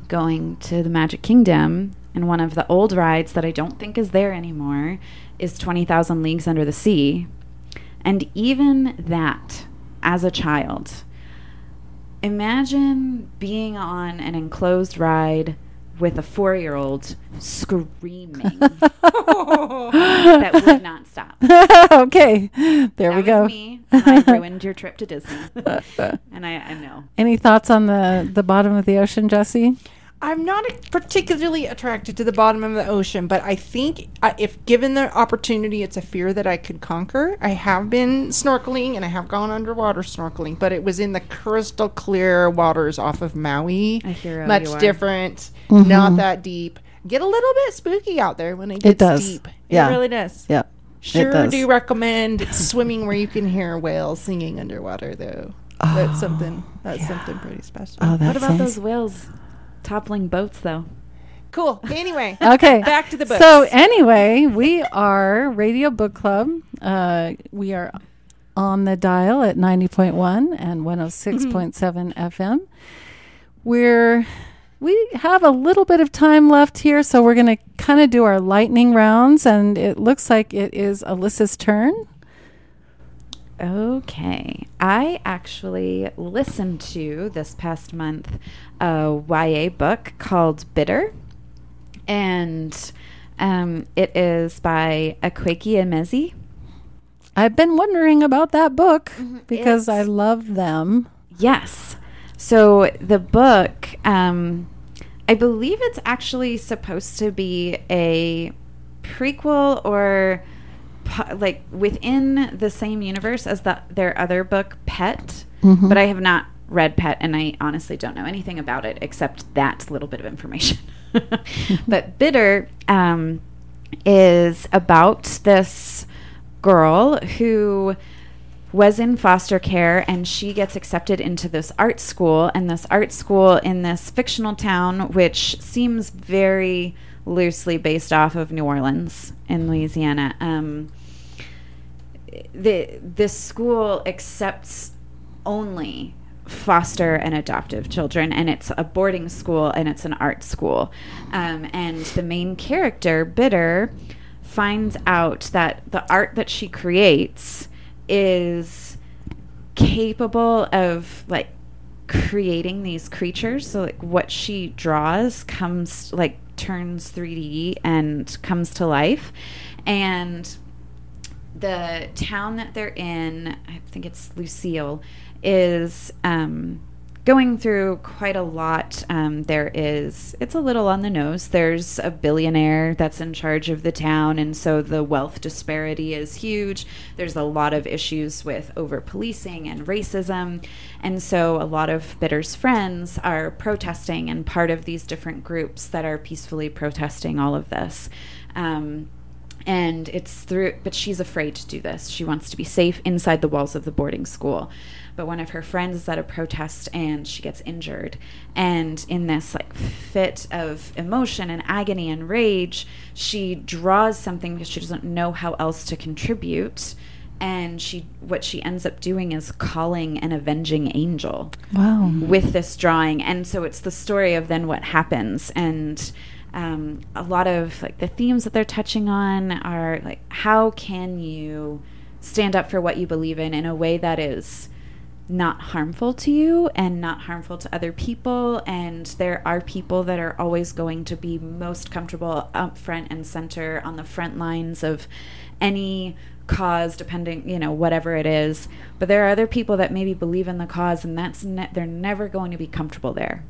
going to the Magic Kingdom. And one of the old rides that I don't think is there anymore is 20,000 Leagues Under the Sea. And even that, as a child, imagine being on an enclosed ride with a four year old screaming that would not stop. okay. There that we go. me. and I ruined your trip to Disney. and I, I know. Any thoughts on the the bottom of the ocean, Jesse? I'm not particularly attracted to the bottom of the ocean, but I think uh, if given the opportunity, it's a fear that I could conquer. I have been snorkeling and I have gone underwater snorkeling, but it was in the crystal clear waters off of Maui. A hero. Much you are. different, Mhm. not that deep. Get a little bit spooky out there when it gets does. deep. Yeah. It really does. Yeah. Sure does. do recommend swimming where you can hear whales singing underwater though. That's something that's something pretty special. Oh, that What about sounds- those whales toppling boats, though? Cool. Anyway, Okay. back to the books. So anyway, we are Radio Book Club. Uh, we are on the dial at 90.1 and 106.7 FM. We're we have a little bit of time left here, so we're going to kind of do our lightning rounds, and it looks like it is Alyssa's turn. Okay. I actually listened to this past month a YA book called Bitter. And um, it is by Akwaeke Emezi. I've been wondering about that book because I love them. Yes. So the book, um, I believe it's actually supposed to be a prequel or like within the same universe as the their other book, Pet. Mhm. But I have not read Pet, and I honestly don't know anything about it except that little bit of information. but Bitter um, is about this girl who was in foster care and she gets accepted into this art school and this art school in this fictional town which seems very loosely based off of New Orleans in Louisiana. Um, the this school accepts only foster and adoptive children and it's a boarding school and it's an art school. Um, and the main character bitter finds out that the art that she creates is capable of like creating these creatures. So like what she draws comes like turns 3d and comes to life. And the town that they're in, I think it's Lucille, is um, going through quite a lot. Um, there is, it's a little on the nose. There's a billionaire that's in charge of the town, and so the wealth disparity is huge. There's a lot of issues with over policing and racism. And so a lot of Bitter's friends are protesting and part of these different groups that are peacefully protesting all of this. Um, and it's through but she's afraid to do this she wants to be safe inside the walls of the boarding school but one of her friends is at a protest and she gets injured. And in this like fit of emotion and agony and rage she draws something because she doesn't know how else to contribute. And she what she ends up doing is calling an avenging angel Wow. with this drawing. And so it's the story of then what happens. And um, a lot of like the themes that they're touching on are like how can you stand up for what you believe in in a way that is not harmful to you and not harmful to other people. And there are people that are always going to be most comfortable up front and center on the front lines of any cause depending you know whatever it is. But there are other people that maybe believe in the cause and that's ne- they're never going to be comfortable there.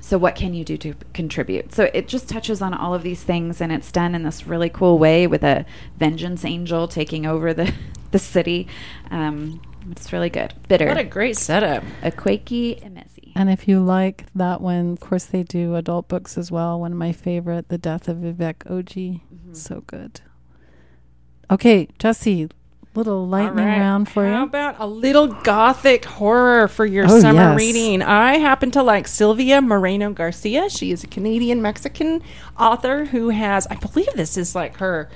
So what can you do to contribute? So it just touches on all of these things and it's done in this really cool way with a vengeance angel taking over the the city. Um, it's really good bitter What a great setup. a quakey messy. And if you like that one, of course they do adult books as well. One of my favorite, The Death of Vivek Oji. Mm-hmm. So good. Okay, Jesse, little lightning All right. round for How you. about a little gothic horror for your Oh, summer yes. reading? I happen to like Silvia Moreno Garcia. She is a Canadian Mexican author who has, I believe this is like her.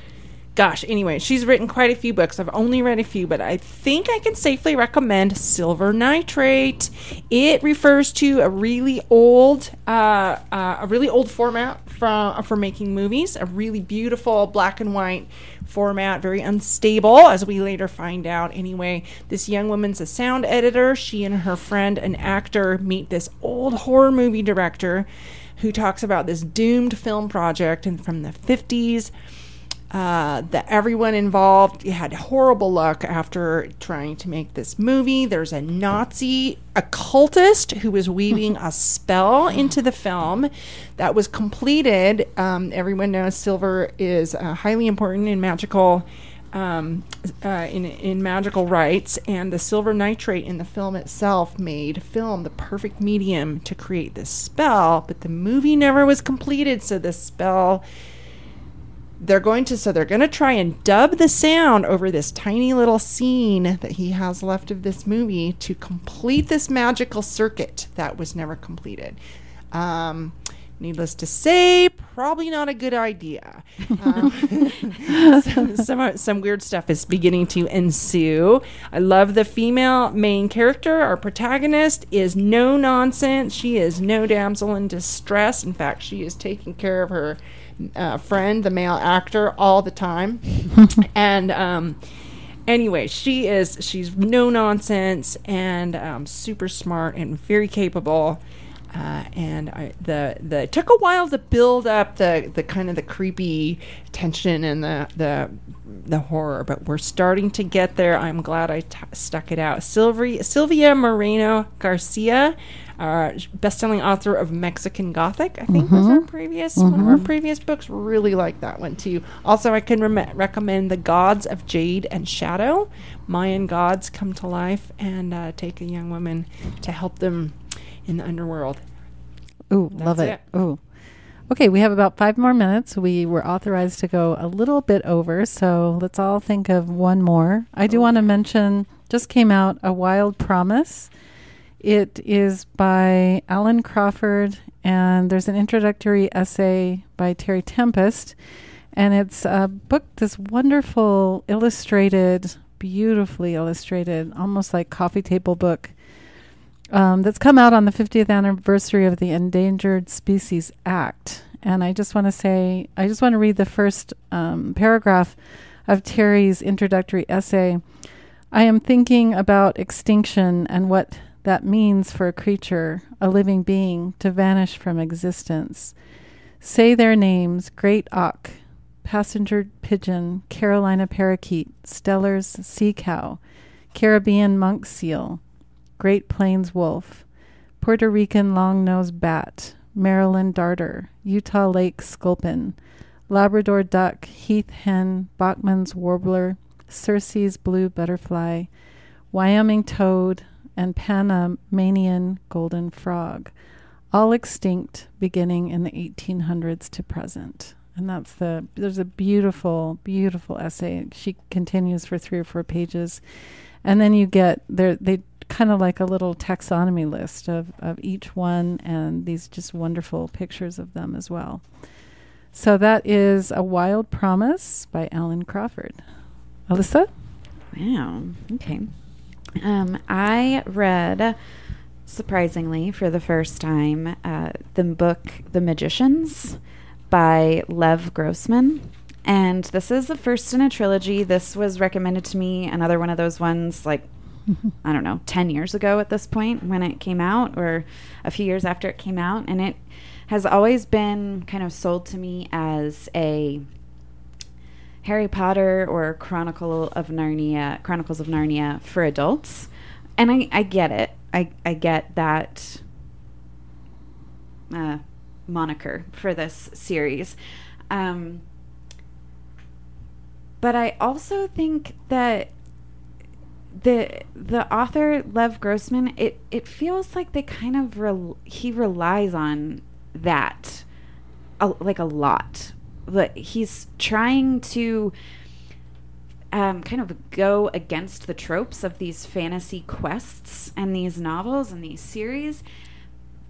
Gosh, anyway, she's written quite a few books. I've only read a few, but I think I can safely recommend Silver Nitrate. It refers to a really old, uh, uh, a really old format from for making movies. A really beautiful black and white format, very unstable, as we later find out. Anyway, this young woman's a sound editor. She and her friend, an actor, meet this old horror movie director who talks about this doomed film project and from the 50s uh, that everyone involved had horrible luck after trying to make this movie. There's a Nazi occultist who was weaving a spell into the film that was completed. Um, everyone knows silver is uh, highly important in magical. Um, uh, in in magical rites, and the silver nitrate in the film itself made film the perfect medium to create this spell. But the movie never was completed, so the spell they're going to so they're going to try and dub the sound over this tiny little scene that he has left of this movie to complete this magical circuit that was never completed. Um, needless to say probably not a good idea. Um, some, some, some weird stuff is beginning to ensue. I love the female main character. Our protagonist is no nonsense. She is no damsel in distress. In fact she is taking care of her uh, friend, the male actor, all the time. and um, anyway, she is she's no nonsense and um, super smart and very capable. Uh, and I, the the it took a while to build up the the kind of the creepy tension and the the the horror, but we're starting to get there. I'm glad I t- stuck it out. Silvia Silvia Moreno Garcia, uh, best-selling author of Mexican Gothic, I think was our previous one of our previous books. Really like that one too. Also, I can rem- recommend The Gods of Jade and Shadow. Mayan gods come to life and uh, take a young woman to help them in the underworld. Ooh, love That's it. Ooh. Okay, we have about five more minutes. We were authorized to go a little bit over, so let's all think of one more. I do oh. want to mention just came out A Wild Promise. It is by Alan Crawford, and there's an introductory essay by Terry Tempest. And it's a book, this wonderful, illustrated, beautifully illustrated, almost like coffee table book um, that's come out on the 50th anniversary of the Endangered Species Act. And I just want to say, I just want to read the first um, paragraph of Terry's introductory essay. I am thinking about extinction and what that means for a creature, a living being, to vanish from existence. Say their names great auk, passenger pigeon, Carolina parakeet, Steller's sea cow, Caribbean monk seal, Great Plains wolf, Puerto Rican long-nosed bat, Maryland darter, Utah lake sculpin, Labrador duck, heath hen, Bachman's warbler, Xerces blue butterfly, Wyoming toad, and Panamanian golden frog, all extinct beginning in the 1800s to present. And that's the, there's a beautiful, beautiful essay. She continues for three or four pages. And then you get there, they kind of like a little taxonomy list of, of each one and these just wonderful pictures of them as well. So that is A Wild Promise by Alan Crawford. Alyssa? Wow. Okay. Um, I read, surprisingly, for the first time, uh, the book The Magicians by Lev Grossman. And this is the first in a trilogy. This was recommended to me, another one of those ones like, I don't know, 10 years ago at this point when it came out, or a few years after it came out. And it has always been kind of sold to me as a Harry Potter or Chronicle of Narnia, Chronicles of Narnia for adults. And I, I get it. I, I get that uh, moniker for this series. Um, but I also think that the the author Lev Grossman, it it feels like they kind of rel- he relies on that a, like a lot. But he's trying to um, kind of go against the tropes of these fantasy quests and these novels and these series.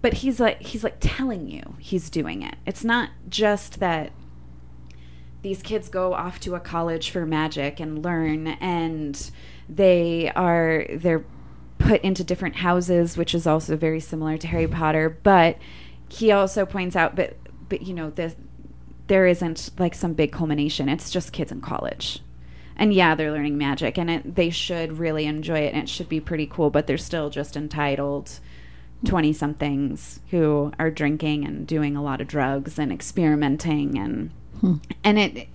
But he's like he's like telling you he's doing it. It's not just that these kids go off to a college for magic and learn and they are they're put into different houses which is also very similar to Harry Potter. But he also points out but but you know the there isn't like some big culmination. It's just kids in college. And yeah they're learning magic and it, they should really enjoy it and it should be pretty cool but they're still just entitled 20 somethings who are drinking and doing a lot of drugs and experimenting and hmm. and it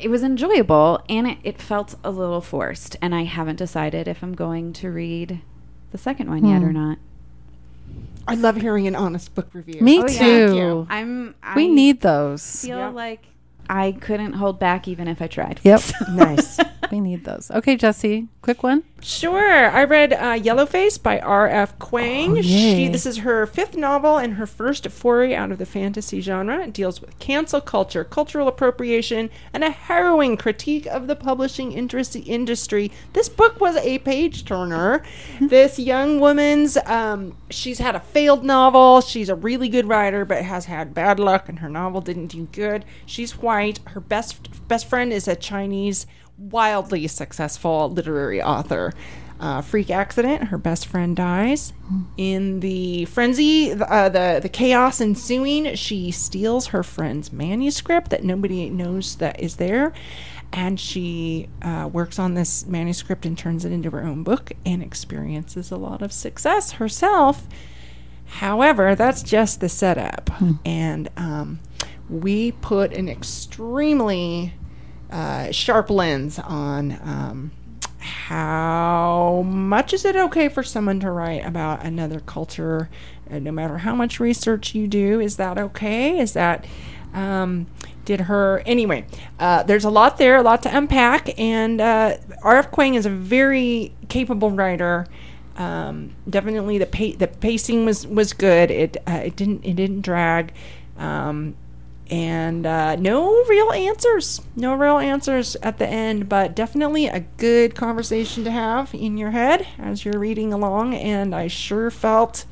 it was enjoyable and it, it felt a little forced and i haven't decided if i'm going to read the second one yet or Hmm. not I love hearing an honest book review. Me Oh, too. yeah. Thank you. i'm We need those. feel Yeah. like i couldn't hold back even if i tried Yep. Nice. We need those. Okay, Jesse, quick one. Sure. I read uh, Yellowface by R.F. Kuang. Oh, she, this is her fifth novel and her first foray out of the fantasy genre. It deals with cancel culture, cultural appropriation, and a harrowing critique of the publishing industry. This book was a page turner. this young woman's, um, she's had a failed novel. She's a really good writer, but has had bad luck, and her novel didn't do good. She's white. Her best best friend is a Chinese wildly successful literary author. Uh, freak accident. Her best friend dies. In the frenzy, uh, the the chaos ensuing, she steals her friend's manuscript that nobody knows that is there, and she uh, works on this manuscript and turns it into her own book and experiences a lot of success herself. However, that's just the setup. And um, we put an extremely uh, sharp lens on um, how much is it okay for someone to write about another culture, uh, no matter how much research you do. Is that okay? Is that um, did her anyway? Uh, there's a lot there, a lot to unpack, and uh, R.F. Kuang is a very capable writer. Um, definitely the pa- the pacing was was good. It it didn't it didn't drag. Um, and uh, no real answers. No real answers at the end but definitely a good conversation to have in your head as you're reading along. And i sure felt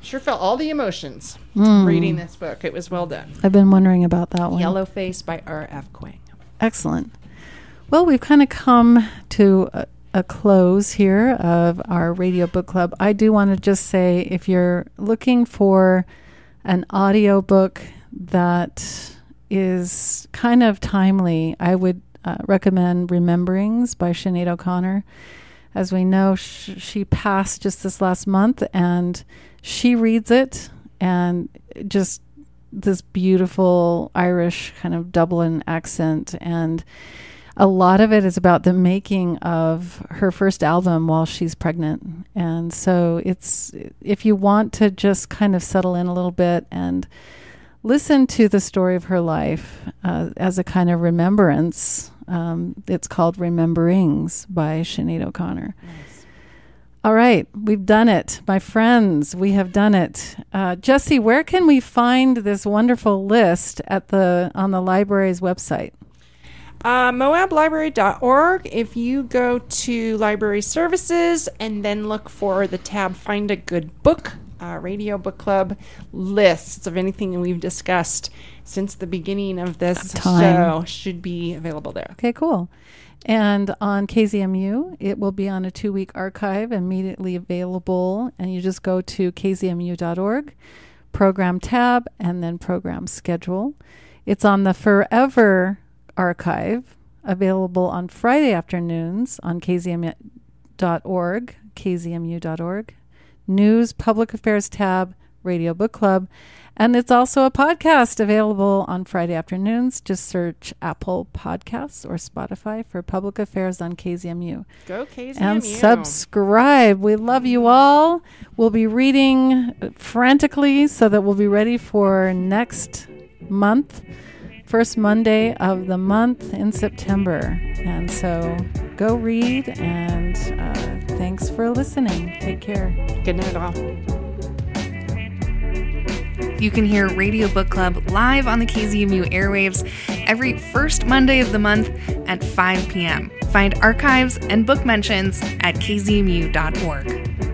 sure felt all the emotions reading this book. It was well done. I've been wondering about that one. yellow face by r.f Kuang. Excellent. Well, we've kind of come to a, a close here of our radio book club. I do want to just say if you're looking for an audio book that is kind of timely, I would uh, recommend Rememberings by Sinead O'Connor. As we know, sh- she passed just this last month, and she reads it and just this beautiful Irish kind of Dublin accent and a lot of it is about the making of her first album while she's pregnant. And so it's if you want to just kind of settle in a little bit and listen to the story of her life uh, as a kind of remembrance, um, it's called Rememberings by Sinead O'Connor. All right, we've done it, my friends. We have done it. Uh, Jesse, where can we find this wonderful list at the on the library's website? Uh, moablibrary.org. If you go to library services and then look for the tab Find a Good Book, uh, Radio Book Club lists of anything we've discussed since the beginning of this Time. show should be available there. Okay, cool. And on KZMU, it will be on a two week archive immediately available. And you just go to kzmu.org, program tab, and then program schedule. It's on the Forever archive, available on Friday afternoons on kzmu.org, kzmu.org, news, public affairs tab, radio book club. And it's also a podcast available on Friday afternoons. Just search Apple Podcasts or Spotify for Public Affairs on KZMU. Go KZMU. And subscribe. We love you all. We'll be reading frantically so that we'll be ready for next month, first Monday of the month in September. And so go read and uh, thanks for listening. Take care. Good night, all. You can hear Radio Book Club live on the KZMU airwaves every first Monday of the month at 5 p.m. Find archives and book mentions at kzmu.org.